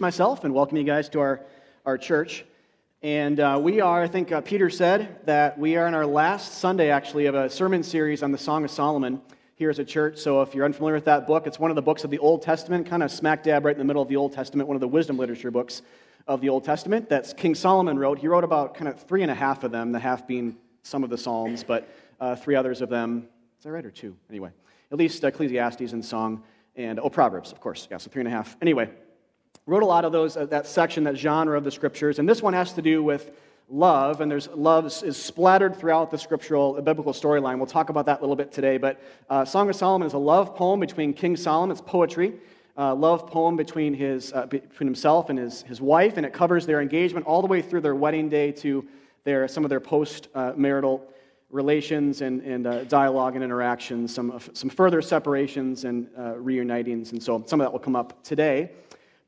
myself and welcome you guys to our, our church. And uh, we are, I think uh, Peter said, that we are in our last Sunday, actually, of a sermon series on the Song of Solomon here as a church. So if you're unfamiliar with that book, it's one of the books of the Old Testament, kind of smack dab right in the middle of the Old Testament, one of the wisdom literature books of the Old Testament that King Solomon wrote. He wrote about kind of three and a half of them, the half being some of the Psalms, but uh, three others of them. Is that right, or two? Anyway, at least Ecclesiastes and Song, and, oh, Proverbs, of course. Yeah, so three and a half. Anyway wrote a lot of those, uh, that section, that genre of the scriptures. And this one has to do with love, and there's love is splattered throughout the scriptural, the biblical storyline. We'll talk about that a little bit today. But uh, Song of Solomon is a love poem between King Solomon. It's poetry. Uh, love poem between, his, uh, between himself and his, his wife, and it covers their engagement all the way through their wedding day to their, some of their post marital relations and, and uh, dialogue and interactions, some, some further separations and uh, reunitings. And so some of that will come up today.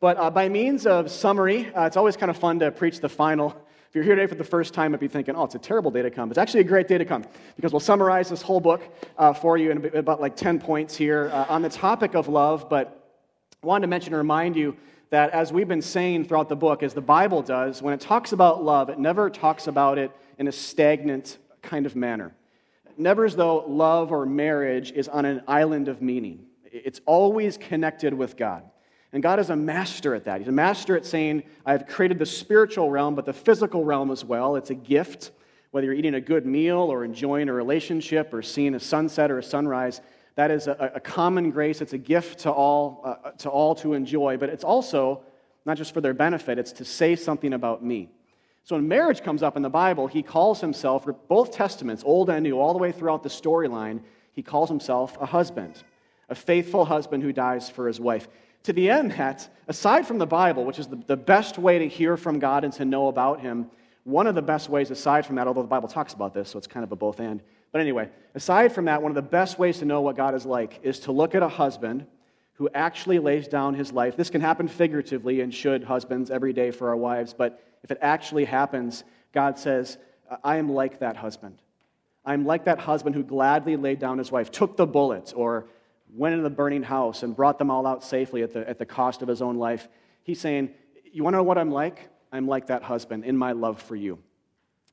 But uh, by means of summary, uh, it's always kind of fun to preach the final. If you're here today for the first time, if you're thinking, oh, it's a terrible day to come, it's actually a great day to come because we'll summarize this whole book uh, for you in about like 10 points here uh, on the topic of love. But I wanted to mention and remind you that as we've been saying throughout the book, as the Bible does, when it talks about love, it never talks about it in a stagnant kind of manner. Never as though love or marriage is on an island of meaning. It's always connected with God. And God is a master at that. He's a master at saying, I have created the spiritual realm, but the physical realm as well. It's a gift. Whether you're eating a good meal or enjoying a relationship or seeing a sunset or a sunrise, that is a, a common grace. It's a gift to all, uh, to all to enjoy, but it's also not just for their benefit, it's to say something about me. So when marriage comes up in the Bible, he calls himself, both testaments, Old and New, all the way throughout the storyline, he calls himself a husband, a faithful husband who dies for his wife to the end that, aside from the Bible, which is the, the best way to hear from God and to know about Him, one of the best ways, aside from that, although the Bible talks about this, so it's kind of a both and. But anyway, aside from that, one of the best ways to know what God is like is to look at a husband who actually lays down his life. This can happen figuratively and should husbands every day for our wives, but if it actually happens, God says, I am like that husband. I'm like that husband who gladly laid down his wife, took the bullet, or went into the burning house and brought them all out safely at the, at the cost of his own life. He's saying, You want to know what I'm like? I'm like that husband in my love for you.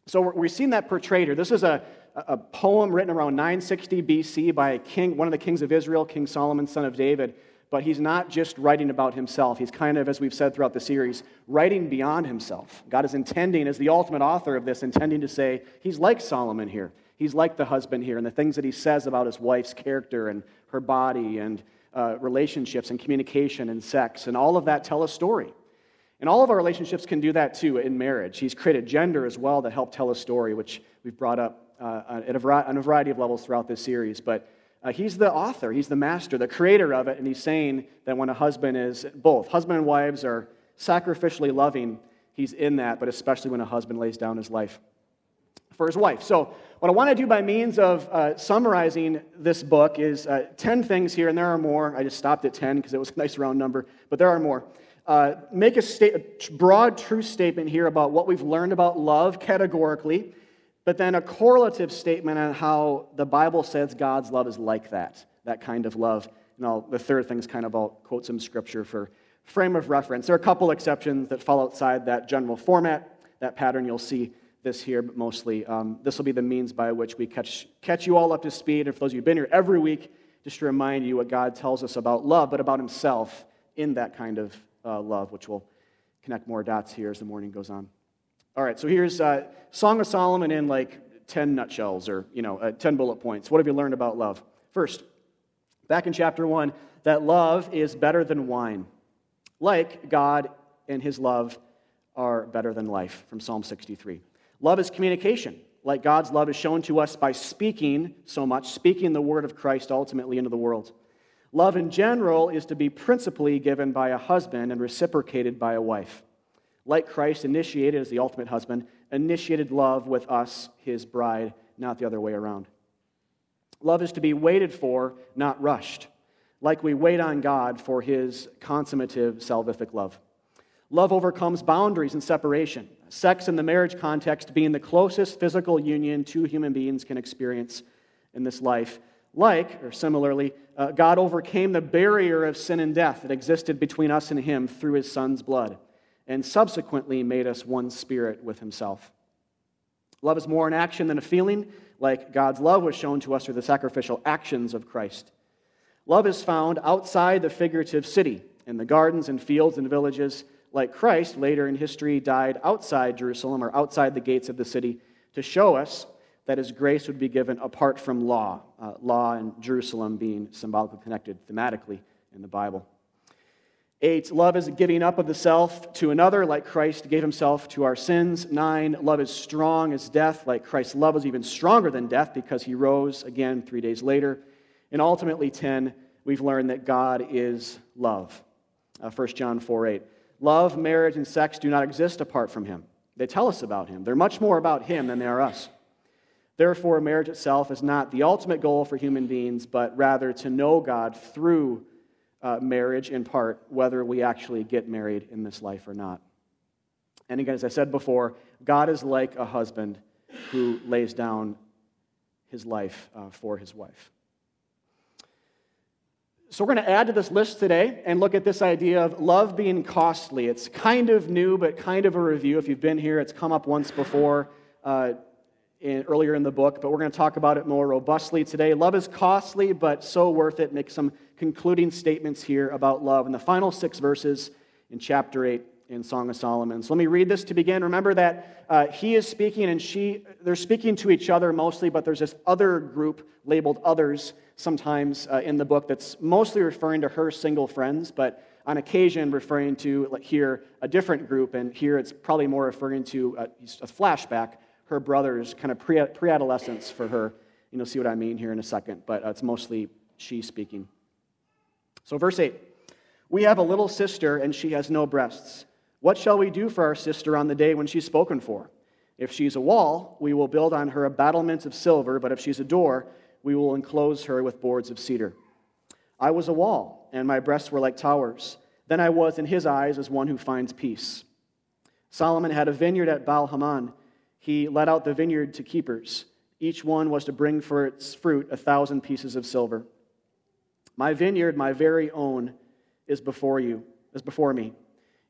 So we're, seeing that portrayed here. This is a, a poem written around 960 BC by a king, one of the kings of Israel, King Solomon, son of David. But he's not just writing about himself. He's kind of, as we've said throughout the series, writing beyond himself. God is intending, as the ultimate author of this, intending to say, he's like Solomon here. He's like the husband here. And the things that he says about his wife's character and her body and uh, relationships and communication and sex and all of that tell a story. And all of our relationships can do that too in marriage. He's created gender as well to help tell a story, which we've brought up uh, at a variety, on a variety of levels throughout this series. But uh, he's the author, he's the master, the creator of it, and he's saying that when a husband is both, husband and wives are sacrificially loving, he's in that, but especially when a husband lays down his life for his wife. So, what I want to do by means of uh, summarizing this book is uh, 10 things here, and there are more. I just stopped at 10 because it was a nice round number, but there are more. Uh, make a, sta- a broad truth statement here about what we've learned about love categorically, but then a correlative statement on how the Bible says God's love is like that, that kind of love. And I'll, the third thing is kind of I'll quote some scripture for frame of reference. There are a couple exceptions that fall outside that general format, that pattern you'll see this here, but mostly um, this will be the means by which we catch, catch you all up to speed. And for those of you who've been here every week, just to remind you what God tells us about love, but about Himself in that kind of uh, love, which will connect more dots here as the morning goes on. All right, so here's uh, Song of Solomon in like 10 nutshells or, you know, uh, 10 bullet points. What have you learned about love? First, back in chapter 1, that love is better than wine. Like God and His love are better than life, from Psalm 63. Love is communication, like God's love is shown to us by speaking so much, speaking the word of Christ ultimately into the world. Love in general is to be principally given by a husband and reciprocated by a wife. Like Christ initiated as the ultimate husband, initiated love with us, his bride, not the other way around. Love is to be waited for, not rushed, like we wait on God for his consummative salvific love. Love overcomes boundaries and separation sex in the marriage context being the closest physical union two human beings can experience in this life. Like, or similarly, uh, God overcame the barrier of sin and death that existed between us and Him through His Son's blood, and subsequently made us one spirit with Himself. Love is more an action than a feeling, like God's love was shown to us through the sacrificial actions of Christ. Love is found outside the figurative city, in the gardens and fields and villages, like Christ later in history died outside Jerusalem or outside the gates of the city to show us that his grace would be given apart from law, uh, law and Jerusalem being symbolically connected thematically in the Bible. Eight, love is a giving up of the self to another, like Christ gave himself to our sins. Nine, love is strong as death, like Christ's love was even stronger than death because he rose again three days later. And ultimately, 10, we've learned that God is love. Uh, 1 John 4 8. Love, marriage, and sex do not exist apart from him. They tell us about him. They're much more about him than they are us. Therefore, marriage itself is not the ultimate goal for human beings, but rather to know God through uh, marriage in part, whether we actually get married in this life or not. And again, as I said before, God is like a husband who lays down his life uh, for his wife. So, we're going to add to this list today and look at this idea of love being costly. It's kind of new, but kind of a review. If you've been here, it's come up once before. Uh, in, earlier in the book, but we're going to talk about it more robustly today. Love is costly, but so worth it. Make some concluding statements here about love in the final six verses in chapter 8 in Song of Solomon. So let me read this to begin. Remember that uh, he is speaking and she, they're speaking to each other mostly, but there's this other group labeled others sometimes uh, in the book that's mostly referring to her single friends, but on occasion referring to here a different group, and here it's probably more referring to a, uh, a flashback her brother's kind of pre adolescence for her. You'll see what I mean here in a second, but uh, it's mostly she speaking. So, verse 8 We have a little sister, and she has no breasts. What shall we do for our sister on the day when she's spoken for? If she's a wall, we will build on her a battlement of silver, but if she's a door, we will enclose her with boards of cedar. I was a wall, and my breasts were like towers. Then I was in his eyes as one who finds peace. Solomon had a vineyard at Baal Hamon he let out the vineyard to keepers. Each one was to bring for its fruit a thousand pieces of silver. My vineyard, my very own, is before you, is before me.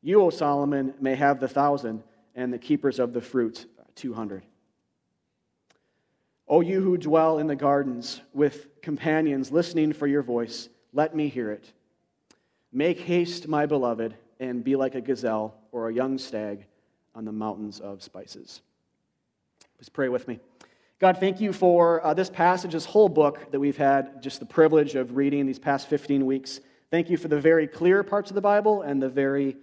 You, O Solomon, may have the thousand, and the keepers of the fruit, two hundred. O you who dwell in the gardens with companions listening for your voice, let me hear it. Make haste, my beloved, and be like a gazelle or a young stag on the mountains of spices. Please pray with me. God, thank you for uh, this passage, this whole book that we've had just the privilege of reading these past 15 weeks. Thank you for the very clear parts of the Bible and the very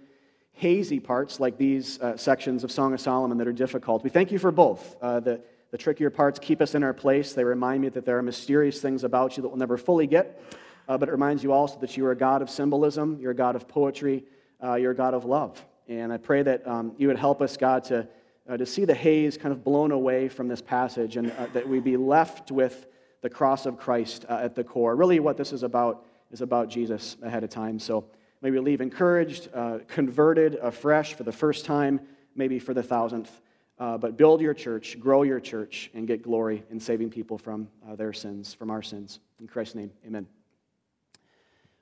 hazy parts, like these uh, sections of Song of Solomon that are difficult. We thank you for both. Uh, the, the trickier parts keep us in our place. They remind me that there are mysterious things about you that we'll never fully get, uh, but it reminds you also that you are a God of symbolism, you're a God of poetry, uh, you're a God of love. And I pray that um, you would help us, God, to uh, to see the haze kind of blown away from this passage and uh, that we be left with the cross of Christ at the core. Really, what this is about is about Jesus ahead of time. So maybe leave encouraged, uh, converted afresh for the first time, maybe for the thousandth. Uh, but build your church, grow your church, and get glory in saving people from uh, their sins, from our sins. In Christ's name, amen.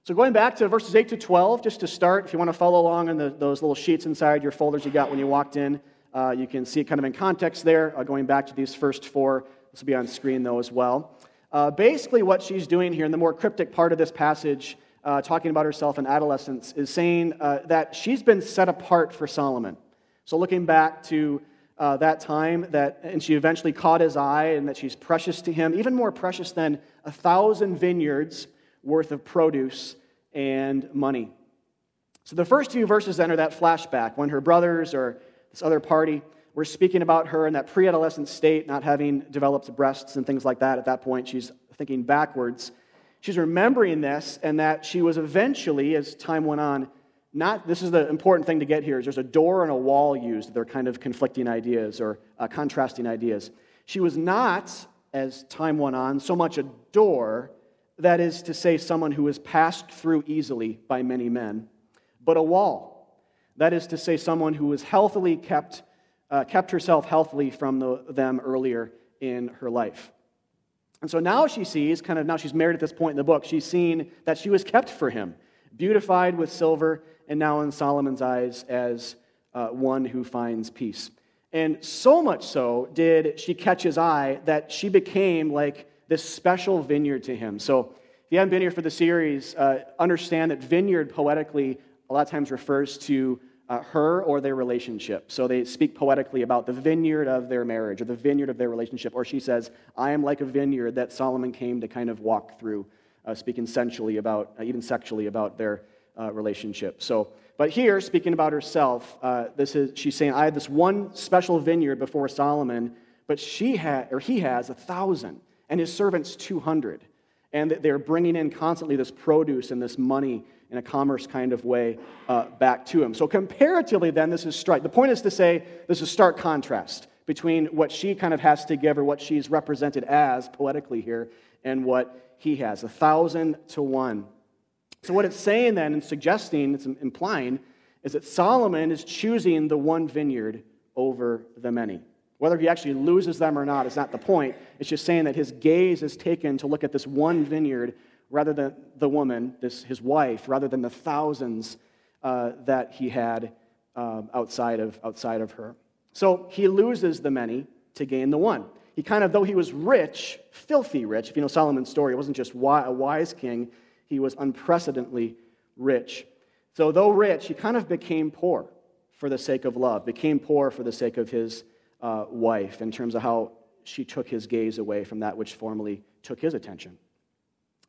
So, going back to verses 8 to 12, just to start, if you want to follow along on those little sheets inside your folders you got when you walked in, uh, you can see it kind of in context there, uh, going back to these first four. This will be on screen, though, as well. Uh, basically, what she's doing here in the more cryptic part of this passage, uh, talking about herself in adolescence, is saying uh, that she's been set apart for Solomon. So, looking back to uh, that time, that, and she eventually caught his eye, and that she's precious to him, even more precious than a thousand vineyards worth of produce and money. So, the first few verses then are that flashback when her brothers or this other party. We're speaking about her in that pre adolescent state, not having developed breasts and things like that at that point. She's thinking backwards. She's remembering this and that she was eventually, as time went on, not, this is the important thing to get here, is there's a door and a wall used. They're kind of conflicting ideas or uh, contrasting ideas. She was not, as time went on, so much a door, that is to say, someone who was passed through easily by many men, but a wall that is to say, someone who was healthily kept, uh, kept herself healthily from the, them earlier in her life. And so now she sees, kind of now she's married at this point in the book, she's seen that she was kept for him, beautified with silver, and now in Solomon's eyes as uh, one who finds peace. And so much so did she catch his eye that she became like this special vineyard to him. So if you haven't been here for the series, uh, understand that vineyard poetically a lot of times refers to uh, her or their relationship. So they speak poetically about the vineyard of their marriage or the vineyard of their relationship. Or she says, I am like a vineyard that Solomon came to kind of walk through, uh, speaking sensually about, uh, even sexually about their uh, relationship. So, but here, speaking about herself, uh, this is, she's saying, I had this one special vineyard before Solomon, but she had, or he has a thousand, and his servants 200. And they're bringing in constantly this produce and this money in a commerce kind of way uh, back to him. So, comparatively, then, this is strike. The point is to say this is a stark contrast between what she kind of has to give or what she's represented as poetically here and what he has a thousand to one. So, what it's saying then and suggesting, it's implying, is that Solomon is choosing the one vineyard over the many. Whether he actually loses them or not is not the point. It's just saying that his gaze is taken to look at this one vineyard rather than the woman, this, his wife, rather than the thousands uh, that he had uh, outside, of, outside of her. So he loses the many to gain the one. He kind of, though he was rich, filthy rich, if you know Solomon's story, it wasn't just a wise king, he was unprecedentedly rich. So, though rich, he kind of became poor for the sake of love, became poor for the sake of his uh, wife, in terms of how she took his gaze away from that which formerly took his attention.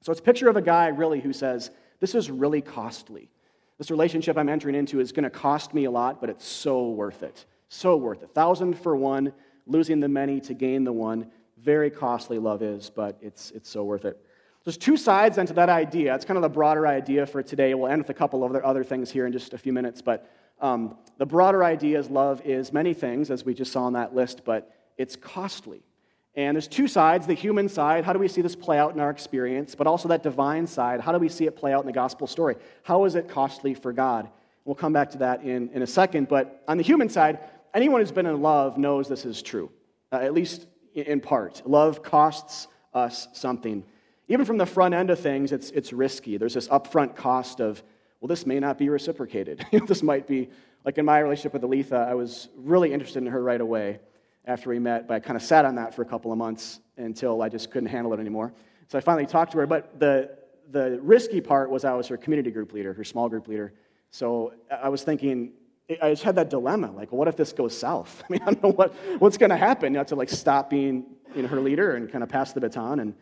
So it's a picture of a guy really who says, This is really costly. This relationship I'm entering into is going to cost me a lot, but it's so worth it. So worth it. Thousand for one, losing the many to gain the one. Very costly love is, but it's, it's so worth it. There's two sides then to that idea. It's kind of the broader idea for today. We'll end with a couple of other, things here in just a few minutes, but um, the broader idea is love is many things, as we just saw on that list, but it's costly. And there's two sides the human side, how do we see this play out in our experience? But also that divine side, how do we see it play out in the gospel story? How is it costly for God? We'll come back to that in, in a second. But on the human side, anyone who's been in love knows this is true, uh, at least in part. Love costs us something. Even from the front end of things, it's, it's risky. There's this upfront cost of, well, this may not be reciprocated. this might be, like in my relationship with Aletha, I was really interested in her right away after we met, but I kind of sat on that for a couple of months until I just couldn't handle it anymore. So I finally talked to her, but the, the risky part was I was her community group leader, her small group leader. So I was thinking, I just had that dilemma, like, what if this goes south? I mean, I don't know what, what's going to happen. You have to like stop being you know, her leader and kind of pass the baton and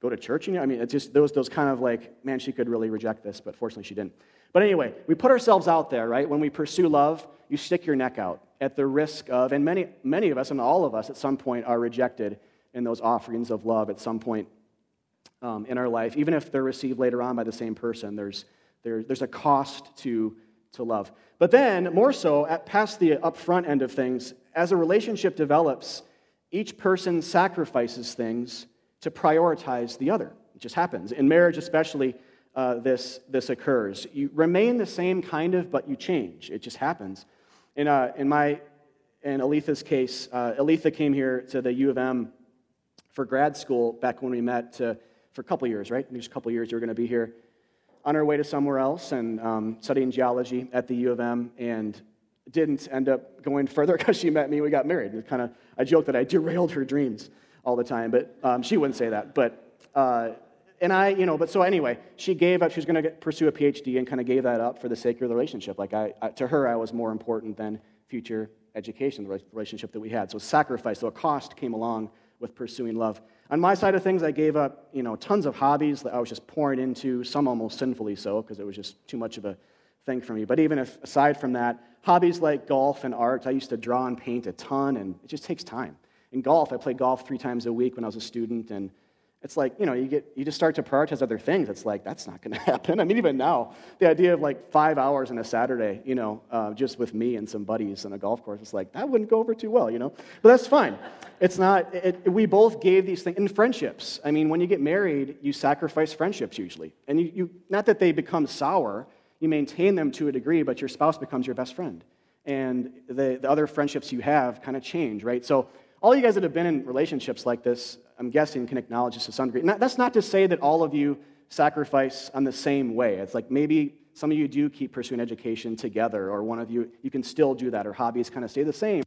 go to church. You know? I mean, it's just those, those kind of like, man, she could really reject this, but fortunately she didn't. But anyway, we put ourselves out there, right? When we pursue love, you stick your neck out at the risk of, and many, many of us and all of us at some point are rejected in those offerings of love at some point um, in our life, even if they're received later on by the same person. There's, there, there's a cost to, to love. But then, more so, at past the upfront end of things, as a relationship develops, each person sacrifices things to prioritize the other. It just happens. In marriage, especially, uh, this, this occurs. You remain the same kind of, but you change. It just happens. In, uh, in my, in Aletha's case, uh, Aletha came here to the U of M for grad school back when we met to, for a couple years, right? Just a couple years you were going to be here. On our way to somewhere else and um, studying geology at the U of M, and didn't end up going further because she met me. We got married. It's kind of, I joke that I derailed her dreams all the time, but um, she wouldn't say that. But uh, and I, you know, but so anyway, she gave up, she was going to pursue a PhD and kind of gave that up for the sake of the relationship. Like, I, I, to her, I was more important than future education, the relationship that we had. So, sacrifice, so a cost came along with pursuing love. On my side of things, I gave up, you know, tons of hobbies that I was just pouring into, some almost sinfully so, because it was just too much of a thing for me. But even if, aside from that, hobbies like golf and art, I used to draw and paint a ton, and it just takes time. In golf, I played golf three times a week when I was a student, and it's like, you know, you, get, you just start to prioritize other things. It's like, that's not going to happen. I mean, even now, the idea of like five hours on a Saturday, you know, uh, just with me and some buddies on a golf course, it's like, that wouldn't go over too well, you know? But that's fine. It's not, it, we both gave these things in friendships. I mean, when you get married, you sacrifice friendships usually. And you, you not that they become sour, you maintain them to a degree, but your spouse becomes your best friend. And the, the other friendships you have kind of change, right? So, all you guys that have been in relationships like this, I'm guessing, can acknowledge this to some degree. Not, that's not to say that all of you sacrifice on the same way. It's like maybe some of you do keep pursuing education together, or one of you, you can still do that, or hobbies kind of stay the same.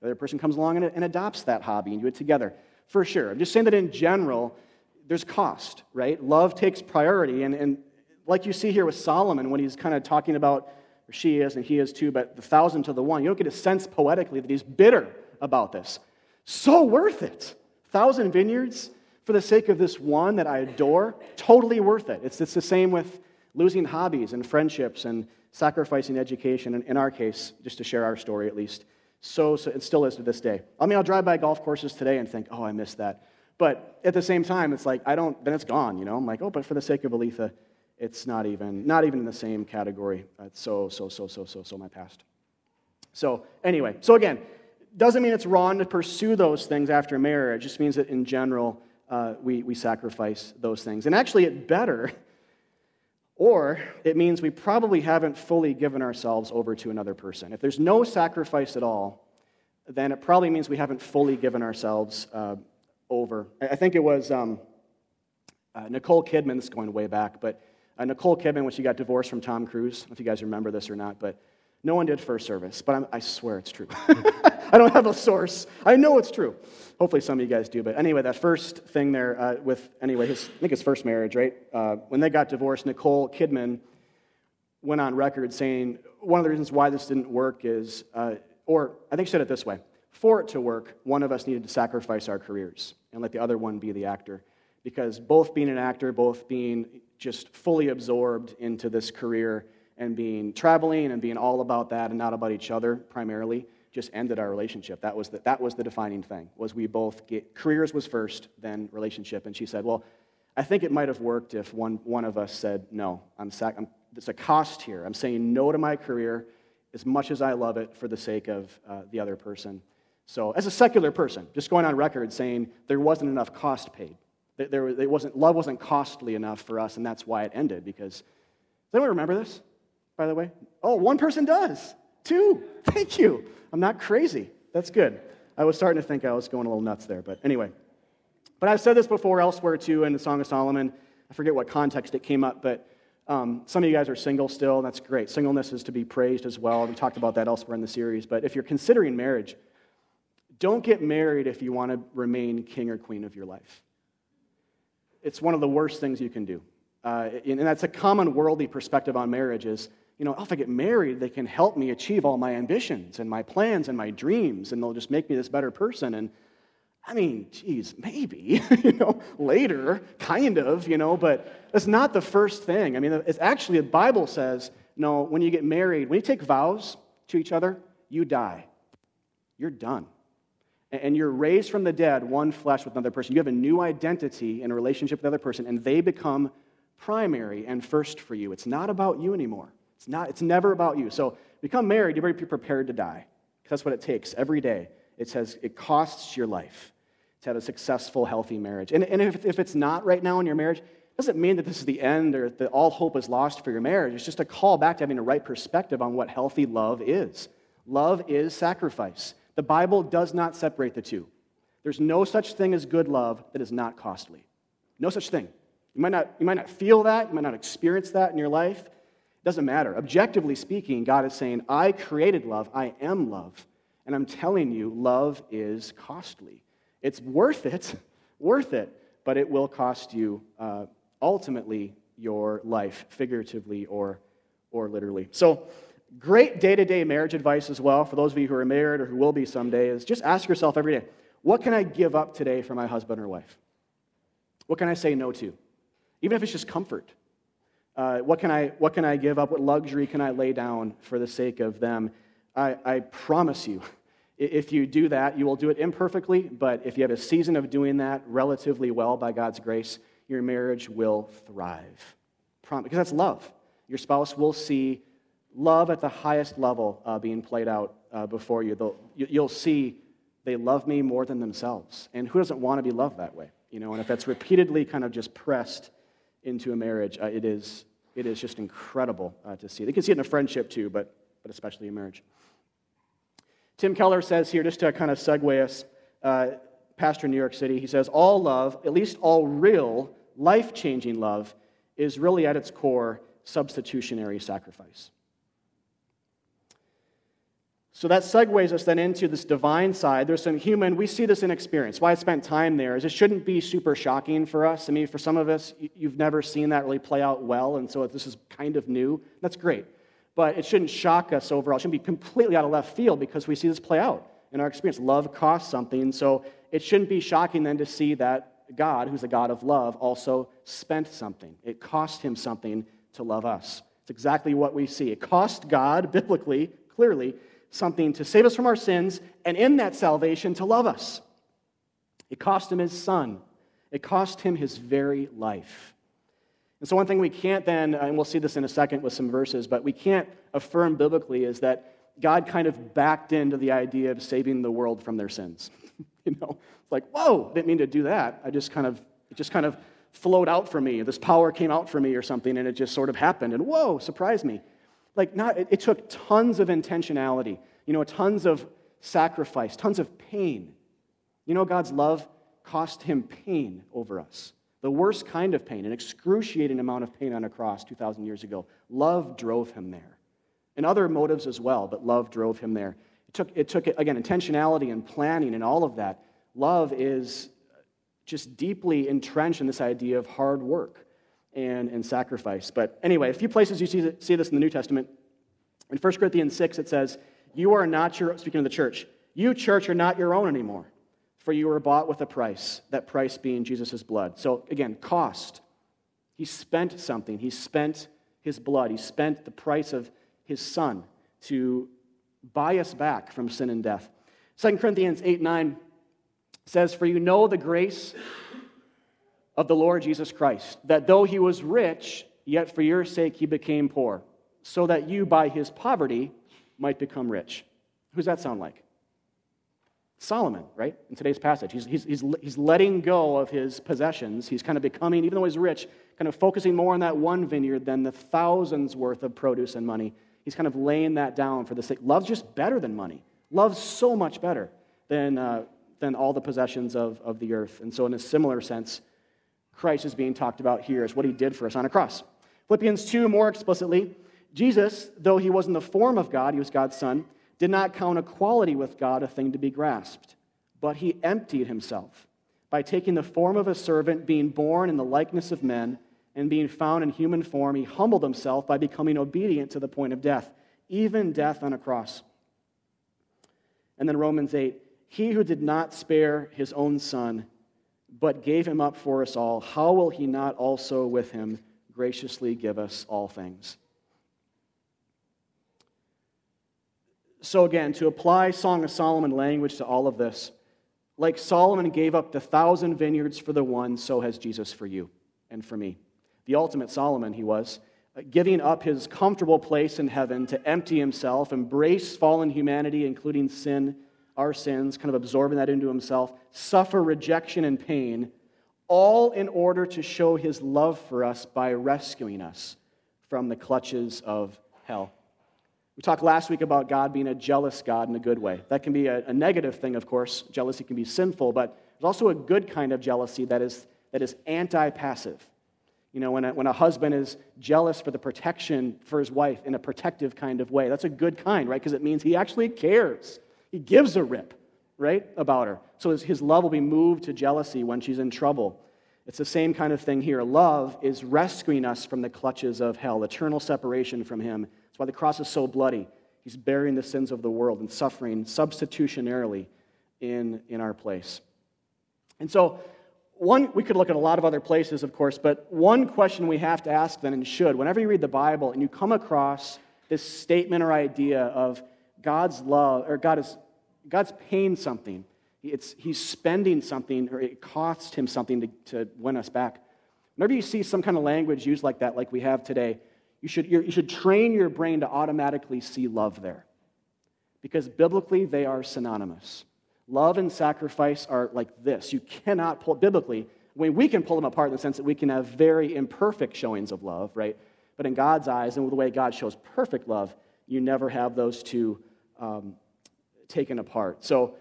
The other person comes along and, and adopts that hobby and do it together. For sure. I'm just saying that in general, there's cost, right? Love takes priority. And, and like you see here with Solomon, when he's kind of talking about, or she is, and he is too, but the thousand to the one, you don't get a sense poetically that he's bitter about this. So worth it. Thousand vineyards for the sake of this one that I adore, totally worth it. It's, it's the same with losing hobbies and friendships and sacrificing education. And in our case, just to share our story at least, so, so it still is to this day. I mean, I'll drive by golf courses today and think, oh, I missed that. But at the same time, it's like I don't. Then it's gone. You know, I'm like, oh, but for the sake of Aletha, it's not even not even in the same category. It's so so so so so so my past. So anyway, so again, doesn't mean it's wrong to pursue those things after marriage. It just means that in general, uh, we, we sacrifice those things. And actually, it better, or it means we probably haven't fully given ourselves over to another person. If there's no sacrifice at all, then it probably means we haven't fully given ourselves uh, over. I think it was um, uh, Nicole Kidman, this is going way back, but uh, Nicole Kidman, when she got divorced from Tom Cruise, if you guys remember this or not, but no one did first service, but I'm, i swear it's true. I don't have a source. I know it's true. Hopefully, some of you guys do. But anyway, that first thing there uh, with, anyway, his, I think his first marriage, right? Uh, when they got divorced, Nicole Kidman went on record saying one of the reasons why this didn't work is, uh, or I think she said it this way for it to work, one of us needed to sacrifice our careers and let the other one be the actor. Because both being an actor, both being just fully absorbed into this career, and being traveling and being all about that and not about each other primarily just ended our relationship. That was the, that was the defining thing, was we both get, careers was first, then relationship. And she said, well, I think it might have worked if one, one of us said, no, I'm, sac- I'm, it's a cost here. I'm saying no to my career as much as I love it for the sake of uh, the other person. So as a secular person, just going on record saying there wasn't enough cost paid. There, there wasn't, love wasn't costly enough for us, and that's why it ended. Because, does anyone remember this? By the way? Oh, one person does. Two. Thank you. I'm not crazy. That's good. I was starting to think I was going a little nuts there, but anyway. But I've said this before elsewhere too in the Song of Solomon. I forget what context it came up, but um, some of you guys are single still, and that's great. Singleness is to be praised as well. We talked about that elsewhere in the series. But if you're considering marriage, don't get married if you want to remain king or queen of your life. It's one of the worst things you can do. Uh, and that's a common worldly perspective on marriage is you know, if I get married, they can help me achieve all my ambitions and my plans and my dreams, and they'll just make me this better person. And I mean, geez, maybe, you know, later, kind of, you know, but that's not the first thing. I mean, it's actually, the Bible says, no, when you get married, when you take vows to each other, you die. You're done. And you're raised from the dead, one flesh with another person. You have a new identity in a relationship with another person, and they become primary and first for you. It's not about you anymore. It's, not, it's never about you. So, become married, you better be prepared to die. Because that's what it takes every day. It says it costs your life to have a successful, healthy marriage. And, and if, if it's not right now in your marriage, it doesn't mean that this is the end or that all hope is lost for your marriage. It's just a call back to having a right perspective on what healthy love is. Love is sacrifice. The Bible does not separate the two. There's no such thing as good love that is not costly. No such thing. You might not, you might not feel that, you might not experience that in your life, doesn't matter. Objectively speaking, God is saying, I created love, I am love. And I'm telling you, love is costly. It's worth it, worth it, but it will cost you uh, ultimately your life, figuratively or, or literally. So, great day to day marriage advice as well for those of you who are married or who will be someday is just ask yourself every day what can I give up today for my husband or wife? What can I say no to? Even if it's just comfort. Uh, what, can I, what can I give up? What luxury can I lay down for the sake of them? I, I promise you, if you do that, you will do it imperfectly, but if you have a season of doing that relatively well by God's grace, your marriage will thrive. Because that's love. Your spouse will see love at the highest level uh, being played out uh, before you. They'll, you'll see they love me more than themselves. And who doesn't want to be loved that way? You know, and if that's repeatedly kind of just pressed into a marriage, uh, it, is, it is just incredible uh, to see. They can see it in a friendship too, but, but especially in marriage. Tim Keller says here, just to kind of segue us, uh, pastor in New York City. He says, All love, at least all real, life changing love, is really at its core substitutionary sacrifice. So that segues us then into this divine side. There's some human, we see this in experience. Why I spent time there is it shouldn't be super shocking for us. I mean, for some of us, you've never seen that really play out well, and so this is kind of new. That's great. But it shouldn't shock us overall. It shouldn't be completely out of left field because we see this play out in our experience. Love costs something, so it shouldn't be shocking then to see that God, who's a God of love, also spent something. It cost him something to love us. It's exactly what we see. It cost God, biblically, clearly, something to save us from our sins, and in that salvation, to love us. It cost him his son, it cost him his very life. And so, one thing we can't then, uh, and we'll see this in a second with some verses, but we can't affirm biblically is that God kind of backed into the idea of saving the world from their sins. you know, it's like, whoa, didn't mean to do that. I just kind of, it just kind of flowed out for me. This power came out for me or something, and it just sort of happened. And whoa, surprised me. Like, not, it, it took tons of intentionality, you know, tons of sacrifice, tons of pain. You know, God's love cost him pain over us. The worst kind of pain, an excruciating amount of pain on a cross 2,000 years ago. Love drove him there. And other motives as well, but love drove him there. It took, it took again, intentionality and planning and all of that. Love is just deeply entrenched in this idea of hard work and, sacrifice. But anyway, a few places you see, see this in the New Testament. In 1 Corinthians 6, it says, You are not your, speaking of the church, you, church, are not your own anymore, for you were bought with a price, that price being Jesus' blood. So again, cost. He spent something. He spent his blood. He spent the price of his son to buy us back from sin and death. 2 Corinthians 8 9 says, For you know the grace of the Lord Jesus Christ, that though he was rich, yet for your sake he became poor, so that you by his poverty might become rich. Who does that sound like? Solomon, right? In today's passage. He's, he's, he's, he's letting go of his possessions. He's kind of becoming, even though he's rich, kind of focusing more on that one vineyard than the thousands worth of produce and money. He's kind of laying that down for the sake. Love's just better than money. Love's so much better than, uh, than all the possessions of, of the earth. And so, in a similar sense, Christ is being talked about here as what he did for us on a cross. Philippians 2, more explicitly, Jesus, though he was in the form of God, he was God's Son, did not count equality with God a thing to be grasped, but he emptied himself by taking the form of a servant, being born in the likeness of men, and being found in human form, he humbled himself by becoming obedient to the point of death, even death on a cross. And then Romans 8 he who did not spare his own son, but gave him up for us all, how will he not also with him graciously give us all things? So, again, to apply Song of Solomon language to all of this, like Solomon gave up the thousand vineyards for the one, so has Jesus for you and for me. The ultimate Solomon, he was, uh, giving up his comfortable place in heaven to empty himself, embrace fallen humanity, including sin our sins, kind of absorbing that into himself, suffer rejection and pain, all in order to show his love for us by rescuing us from the clutches of hell. We talked last week about God being a jealous God in a good way. That can be a, a negative thing, of course. Jealousy can be sinful, but there's also a good kind of jealousy that is, that is anti passive. You know, when a, when a husband is jealous for the protection for his wife in a protective kind of way, that's a good kind, right? Because it means he actually cares. He gives a rip, right, about her. So his, love will be moved to jealousy when she's in trouble. It's the same kind of thing here. Love is rescuing us from the clutches of hell, eternal separation from Him. That's why the cross is so bloody. He's bearing the sins of the world and suffering substitutionarily in, in our place. And so, one, we could look at a lot of other places, of course, but one question we have to ask then and should, whenever you read the Bible and you come across this statement or idea of God's love, or God is, God's paying something. It's, he's spending something, or it costs him something to, to win us back. Whenever you see some kind of language used like that, like we have today, you should, you should train your brain to automatically see love there. Because biblically, they are synonymous. Love and sacrifice are like this. You cannot pull, biblically, I mean, we can pull them apart in the sense that we can have very imperfect showings of love, right? But in God's eyes, and the way God shows perfect love, you never have those two um, taken apart. So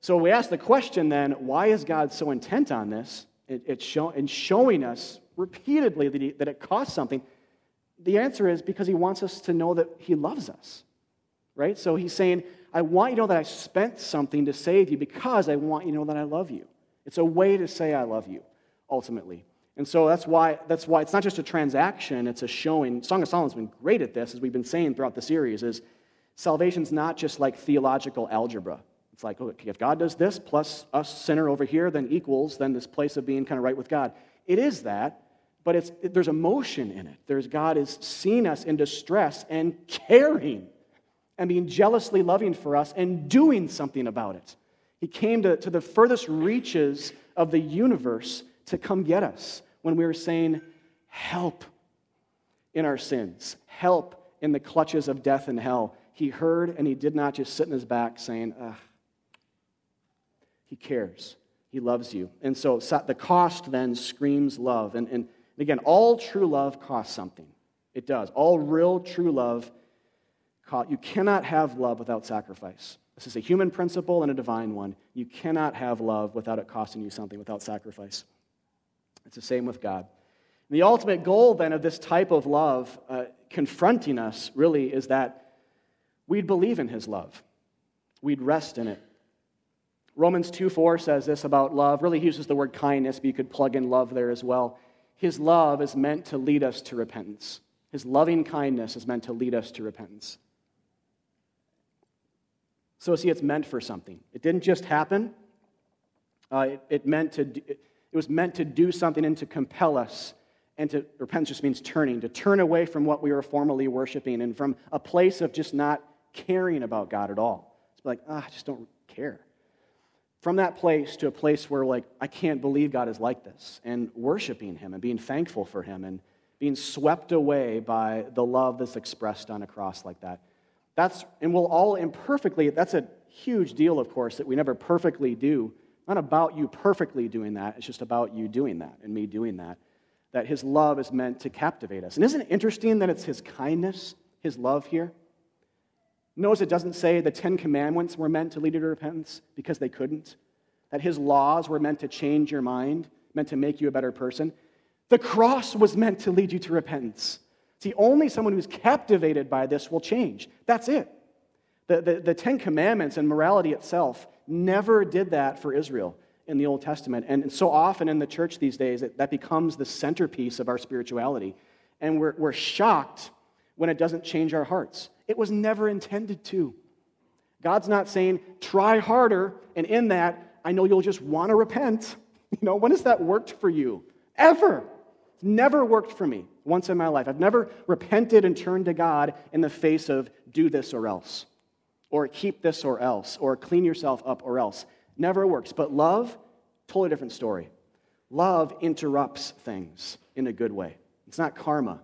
So we ask the question then why is God so intent on this? It, it's show, in showing us repeatedly that, he, that it costs something. The answer is because he wants us to know that he loves us, right? So he's saying, I want you to know that I spent something to save you because I want you to know that I love you. It's a way to say I love you, ultimately. And so that's why, that's why it's not just a transaction, it's a showing. Song of Solomon's been great at this, as we've been saying throughout the series, is salvation's not just like theological algebra. It's like, okay, if God does this plus us sinner over here, then equals then this place of being kind of right with God. It is that, but it's, it, there's emotion in it. There's God is seeing us in distress and caring and being jealously loving for us and doing something about it. He came to, to the furthest reaches of the universe to come get us when we were saying, Help in our sins, help in the clutches of death and hell. He heard and he did not just sit in his back saying, Ugh. He cares. He loves you. And so the cost then screams love. And, and again, all true love costs something. It does. All real true love, you cannot have love without sacrifice. This is a human principle and a divine one. You cannot have love without it costing you something, without sacrifice. It's the same with God. And the ultimate goal, then, of this type of love uh, confronting us really is that we'd believe in His love, we'd rest in it. Romans 2 4 says this about love. Really, he uses the word kindness, but you could plug in love there as well. His love is meant to lead us to repentance. His loving kindness is meant to lead us to repentance. So, see, it's meant for something. It didn't just happen, uh, it, it, meant to, it was meant to do something and to compel us. And to repentance just means turning, to turn away from what we were formerly worshiping and from a place of just not caring about God at all. It's like, ah, I just don't care from that place to a place where, like, I can't believe God is like this, and worshiping Him and being thankful for Him and being swept away by the love that's expressed on a cross like that. That's, and we'll all imperfectly, that's a huge deal, of course, that we never perfectly do. Not about you perfectly doing that, it's just about you doing that and me doing that. That His love is meant to captivate us. And isn't it interesting that it's His kindness, His love here? Notice it doesn't say the Ten Commandments were meant to lead you to repentance because they couldn't, that his laws were meant to change your mind, meant to make you a better person. The cross was meant to lead you to repentance. See, only someone who's captivated by this will change. That's it. The, the, the Ten Commandments and morality itself never did that for Israel in the Old Testament. And so often in the church these days, that, that becomes the centerpiece of our spirituality. And we're, we're shocked when it doesn't change our hearts. It was never intended to. God's not saying, try harder, and in that, I know you'll just want to repent. You know, when has that worked for you? Ever. It's never worked for me once in my life. I've never repented and turned to God in the face of do this or else, or keep this or else, or clean yourself up or else. Never works. But love, totally different story. Love interrupts things in a good way. It's not karma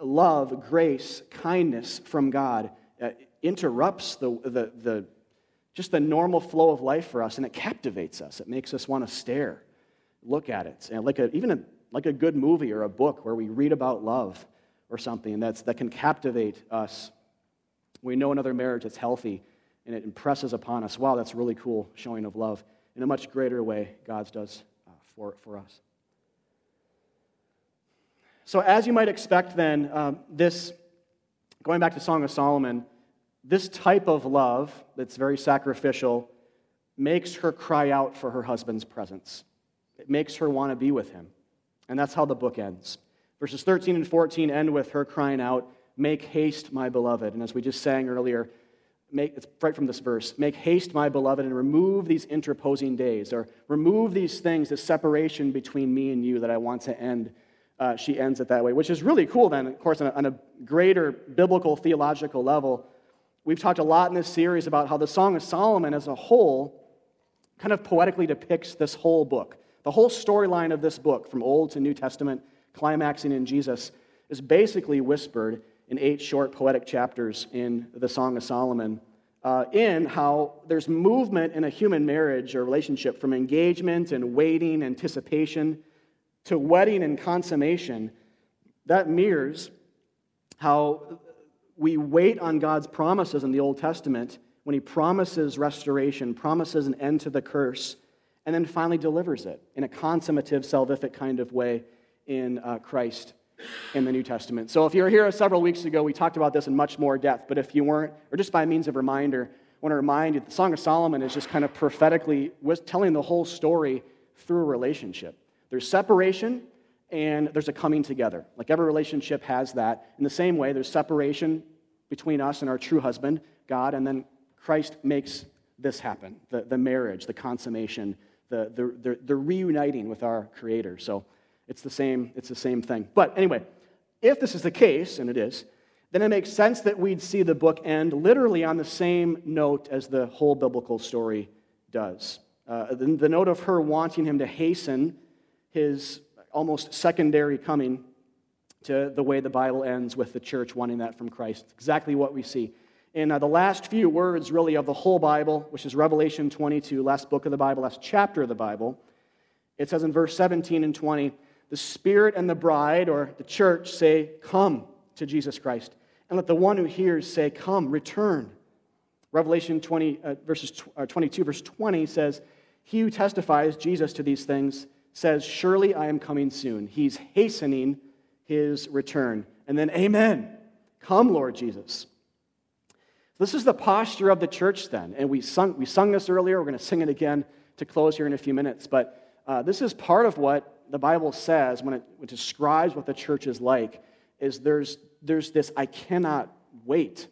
love, grace, kindness from God uh, interrupts the, the, the, just the normal flow of life for us and it captivates us. It makes us want to stare, look at it. And like a, even a, like a good movie or a book where we read about love or something that's, that can captivate us. We know another marriage that's healthy and it impresses upon us wow, that's really cool showing of love in a much greater way God's does uh, for, for us. So, as you might expect, then, um, this, going back to Song of Solomon, this type of love that's very sacrificial makes her cry out for her husband's presence. It makes her want to be with him. And that's how the book ends. Verses 13 and 14 end with her crying out, Make haste, my beloved. And as we just sang earlier, make, it's right from this verse Make haste, my beloved, and remove these interposing days, or remove these things, the separation between me and you that I want to end uh, she ends it that way, which is really cool, then, of course, on a, on a greater biblical theological level. We've talked a lot in this series about how the Song of Solomon as a whole kind of poetically depicts this whole book. The whole storyline of this book, from Old to New Testament, climaxing in Jesus, is basically whispered in eight short poetic chapters in the Song of Solomon. Uh, in how there's movement in a human marriage or relationship from engagement and waiting, anticipation, to wedding and consummation, that mirrors how we wait on God's promises in the Old Testament when he promises restoration, promises an end to the curse, and then finally delivers it in a consummative, salvific kind of way in uh, Christ in the New Testament. So if you were here several weeks ago, we talked about this in much more depth. But if you weren't, or just by means of reminder, I want to remind you the Song of Solomon is just kind of prophetically telling the whole story through a relationship. There's separation and there's a coming together. Like every relationship has that. In the same way, there's separation between us and our true husband, God, and then Christ makes this happen the, the marriage, the consummation, the, the, the, the reuniting with our Creator. So it's the same, it's the same thing. But anyway, if this is the case, and it is, then it makes sense that we'd see the book end literally on the same note as the whole biblical story does. Uh, the, the note of her wanting him to hasten his almost secondary coming to the way the Bible ends with the church wanting that from Christ. exactly what we see. In uh, the last few words, really, of the whole Bible, which is Revelation 22, last book of the Bible, last chapter of the Bible, it says in verse 17 and 20, the Spirit and the bride, or the church, say, Come to Jesus Christ. And let the one who hears say, Come, return. Revelation 20, uh, verses, uh, 22, verse 20 says, He who testifies Jesus to these things says, Surely I am coming soon. He's hastening his return. And then, Amen. Come, Lord Jesus. This is the posture of the church then. And we sung, we sung this earlier. We're going to sing it again to close here in a few minutes. But uh, this is part of what the Bible says when it, it describes what the church is like is there's, there's this I cannot wait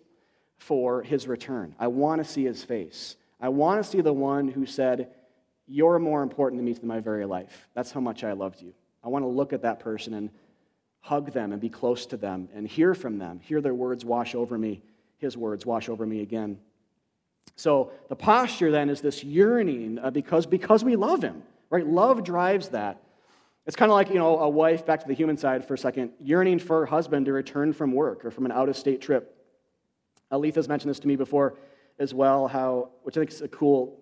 for his return. I want to see his face. I want to see the one who said, You're more important to me than my very life. That's how much I loved you. I want to look at that person and hug them and be close to them and hear from them, hear their words wash over me, his words wash over me again. So the posture then is this yearning uh, because, because we love him, right? Love drives that. It's kind of like, you know, a wife, back to the human side for a second, yearning for her husband to return from work or from an out of state trip. Aletha's mentioned this to me before as well, how, which I think is a cool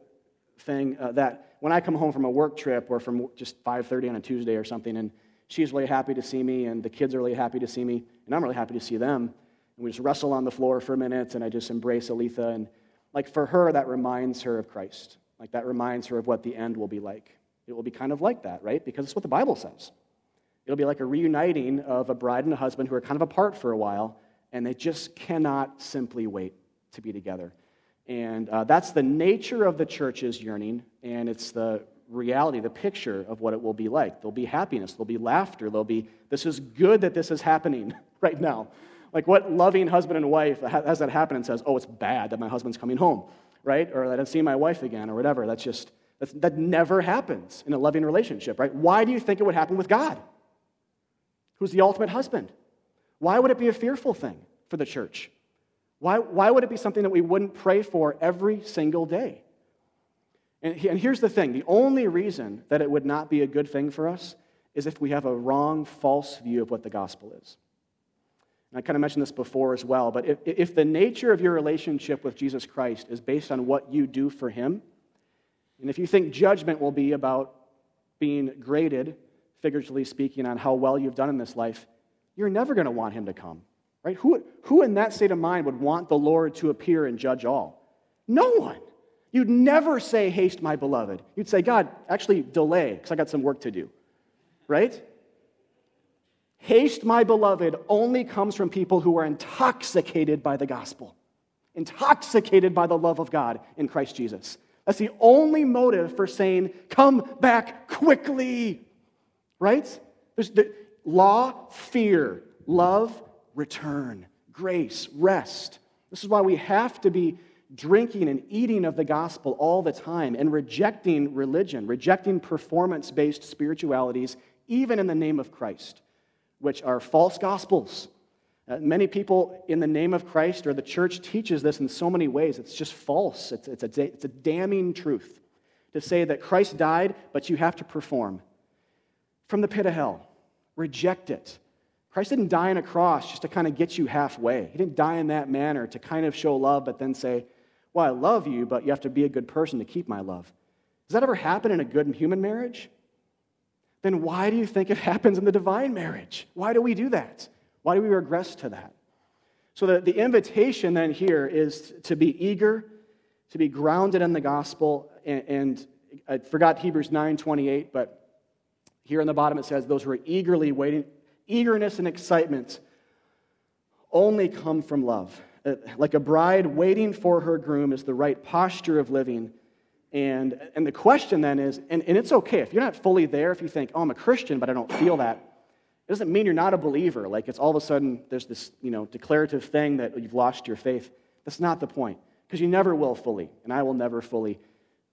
thing, uh, that when I come home from a work trip or from just 5.30 on a Tuesday or something, and she's really happy to see me, and the kids are really happy to see me, and I'm really happy to see them, and we just wrestle on the floor for a minute, and I just embrace Aletha, and like for her, that reminds her of Christ. Like that reminds her of what the end will be like. It will be kind of like that, right? Because it's what the Bible says. It'll be like a reuniting of a bride and a husband who are kind of apart for a while, and they just cannot simply wait to be together. And uh, that's the nature of the church's yearning, and it's the reality, the picture of what it will be like. There'll be happiness, there'll be laughter, there'll be, this is good that this is happening right now. Like, what loving husband and wife has that happen and says, oh, it's bad that my husband's coming home, right? Or that I'm seeing my wife again, or whatever. That's just, that's, that never happens in a loving relationship, right? Why do you think it would happen with God, who's the ultimate husband? Why would it be a fearful thing for the church? Why, why would it be something that we wouldn't pray for every single day? And, and here's the thing the only reason that it would not be a good thing for us is if we have a wrong, false view of what the gospel is. And I kind of mentioned this before as well, but if, if the nature of your relationship with Jesus Christ is based on what you do for him, and if you think judgment will be about being graded, figuratively speaking, on how well you've done in this life, you're never going to want him to come. Right? Who, who in that state of mind would want the Lord to appear and judge all? No one. You'd never say, Haste, my beloved. You'd say, God, actually delay, because I got some work to do. Right? Haste, my beloved, only comes from people who are intoxicated by the gospel, intoxicated by the love of God in Christ Jesus. That's the only motive for saying, come back quickly. Right? There's the law, fear, love, return, grace, rest. This is why we have to be drinking and eating of the gospel all the time and rejecting religion, rejecting performance based spiritualities, even in the name of Christ, which are false gospels uh, many people in the name of Christ or the church teaches this in so many ways. It's just false. It's, it's, a, it's a damning truth to say that Christ died, but you have to perform. From the pit of hell, reject it. Christ didn't die on a cross just to kind of get you halfway. He didn't die in that manner to kind of show love, but then say, Well, I love you, but you have to be a good person to keep my love. Does that ever happen in a good human marriage? Then why do you think it happens in the divine marriage? Why do we do that? Why do we regress to that? So, the, the invitation then here is to be eager to be grounded in the gospel. And, and I forgot Hebrews 9:28, but here on the bottom it says, "Those who are eagerly waiting, eagerness and excitement only come from love. Uh, like a bride waiting for her groom is the right posture of living." And, and the question then is, and, and it's okay if you're not fully there, if you think, oh, I'm a Christian, but I don't feel that, it doesn't mean you're not a believer. Like it's all of a sudden there's this you know, declarative thing that you've lost your faith. That's not the point, because you never will fully, and I will never fully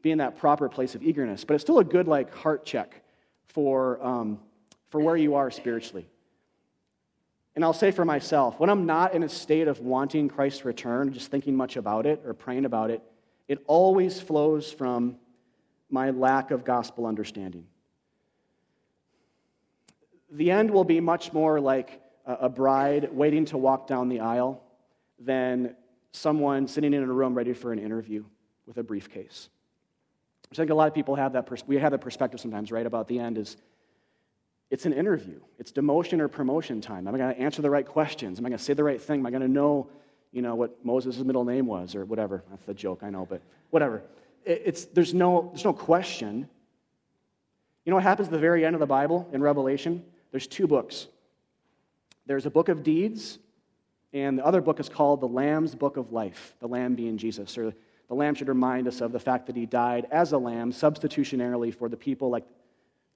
be in that proper place of eagerness. But it's still a good like heart check for, um, for where you are spiritually. And I'll say for myself, when I'm not in a state of wanting Christ's return, just thinking much about it or praying about it, it always flows from my lack of gospel understanding. The end will be much more like a bride waiting to walk down the aisle than someone sitting in a room ready for an interview with a briefcase. I think a lot of people have that, pers- we have that perspective sometimes, right, about the end is it's an interview. It's demotion or promotion time. Am I going to answer the right questions? Am I going to say the right thing? Am I going to know you know, what Moses' middle name was or whatever. That's the joke, I know, but whatever. It's, there's, no, there's no question. You know what happens at the very end of the Bible in Revelation? There's two books. There's a book of deeds, and the other book is called the Lamb's Book of Life, the Lamb being Jesus. Or the Lamb should remind us of the fact that he died as a lamb substitutionarily for the people, like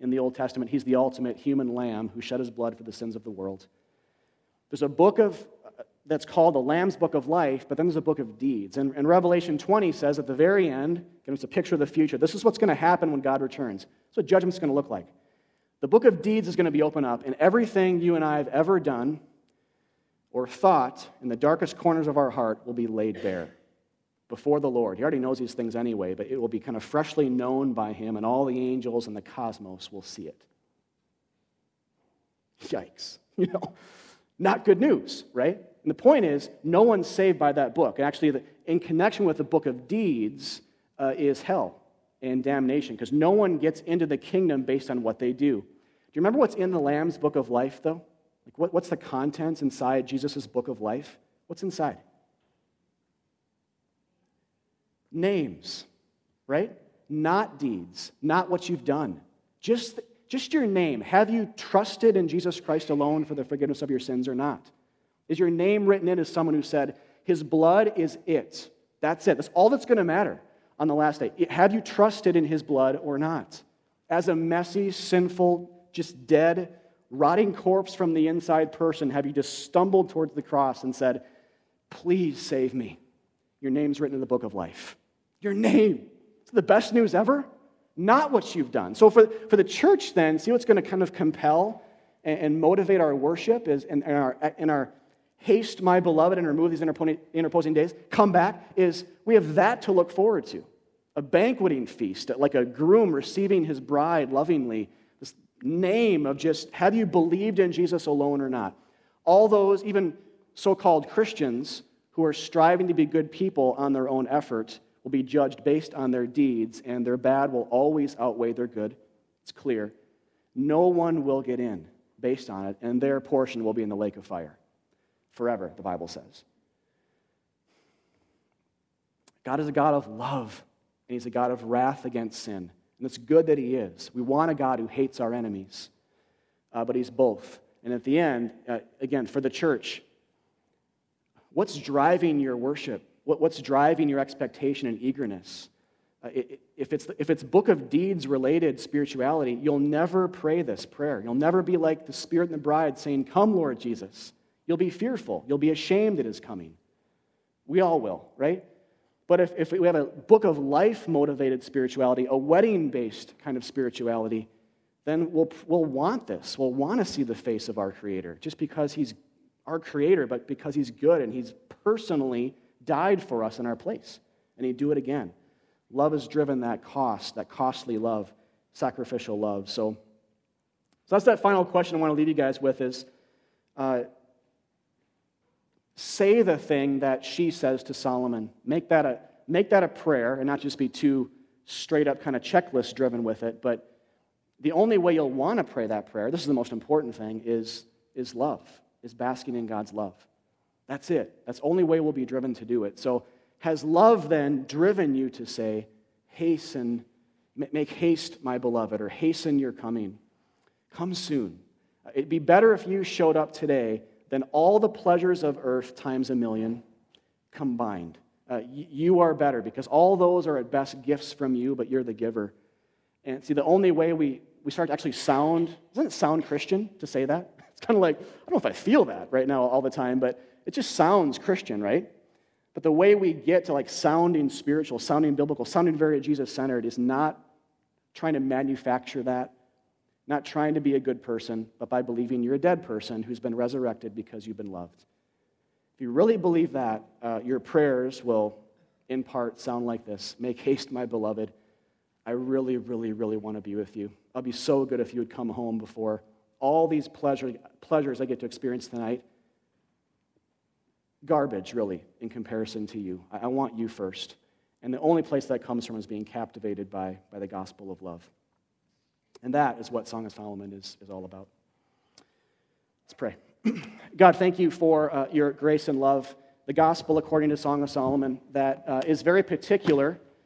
in the Old Testament. He's the ultimate human lamb who shed his blood for the sins of the world. There's a book of that's called the Lamb's Book of Life, but then there's a book of deeds. And, and Revelation 20 says at the very end, it's a picture of the future. This is what's going to happen when God returns. That's what judgment's going to look like. The book of deeds is going to be opened up, and everything you and I have ever done or thought in the darkest corners of our heart will be laid bare before the Lord. He already knows these things anyway, but it will be kind of freshly known by Him, and all the angels and the cosmos will see it. Yikes. You know, not good news, right? And the point is, no one's saved by that book. And actually, in connection with the book of deeds uh, is hell and damnation, because no one gets into the kingdom based on what they do. Do you remember what's in the Lamb's book of life, though? Like, what, what's the contents inside Jesus' book of life? What's inside? Names, right? Not deeds, not what you've done. Just, just your name. Have you trusted in Jesus Christ alone for the forgiveness of your sins or not? Is your name written in as someone who said, His blood is it? That's it. That's all that's going to matter on the last day. Have you trusted in His blood or not? As a messy, sinful, just dead, rotting corpse from the inside person, have you just stumbled towards the cross and said, Please save me? Your name's written in the book of life. Your name. It's the best news ever. Not what you've done. So, for, for the church, then, see what's going to kind of compel and, and motivate our worship is in, our, in our haste my beloved and remove these interposing days, come back, is we have that to look forward to. A banqueting feast, like a groom receiving his bride lovingly. This name of just, have you believed in Jesus alone or not? All those, even so called Christians, who are striving to be good people on their own effort, will be judged based on their deeds, and their bad will always outweigh their good. It's clear. No one will get in based on it, and their portion will be in the lake of fire forever, the Bible says. God is a God of love, and He's a God of wrath against sin. And it's good that He is. We want a God who hates our enemies, uh, but He's both. And at the end, uh, again, for the church, what's driving your worship? What, what's driving your expectation and eagerness? Uh, if, it's, if it's book of deeds related spirituality, you'll never pray this prayer. You'll never be like the Spirit and the bride saying, Come, Lord Jesus. You'll be fearful. You'll be ashamed it is coming. We all will, right? But if, if we have a book of life motivated spirituality, a wedding based kind of spirituality, then we'll, we'll want this. We'll want to see the face of our Creator, just because He's our Creator, but because He's good and He's personally died for us in our place. And He'd do it again. Love has driven that cost, that costly love, sacrificial love. So, so that's that final question I want to leave you guys with is uh, say the thing that she says to Solomon. Make that a, make that a prayer and not just be too straight up kind of checklist driven with it. But the only way you'll want to pray that prayer, this is the most important thing, is, is love, is basking in God's love. That's it. That's the only way we'll be driven to do it. So Has love then driven you to say, Hasten, make haste, my beloved, or hasten your coming? Come soon. It'd be better if you showed up today than all the pleasures of earth times a million combined. Uh, you are better because all those are at best gifts from you, but you're the giver. And see, the only way we, we start to actually sound, doesn't it sound Christian to say that? It's kind of like, I don't know if I feel that right now all the time, but it just sounds Christian, right? But the way we get to like sounding spiritual, sounding biblical, sounding very Jesus centered is not trying to manufacture that, not trying to be a good person, but by believing you're a dead person who's been resurrected because you've been loved. If you really believe that, uh, your prayers will, in part, sound like this Make haste, my beloved. I really, really, really want to be with you. I'll be so good if you would come home before all these pleasure, pleasures I get to experience tonight. Garbage, really, in comparison to you. I, I want you first. And the only place that comes from is being captivated by, by the gospel of love. And that is what Song of Solomon is, is all about. Let's pray. God, thank you for uh, your grace and love. The gospel, according to Song of Solomon, that uh, is very particular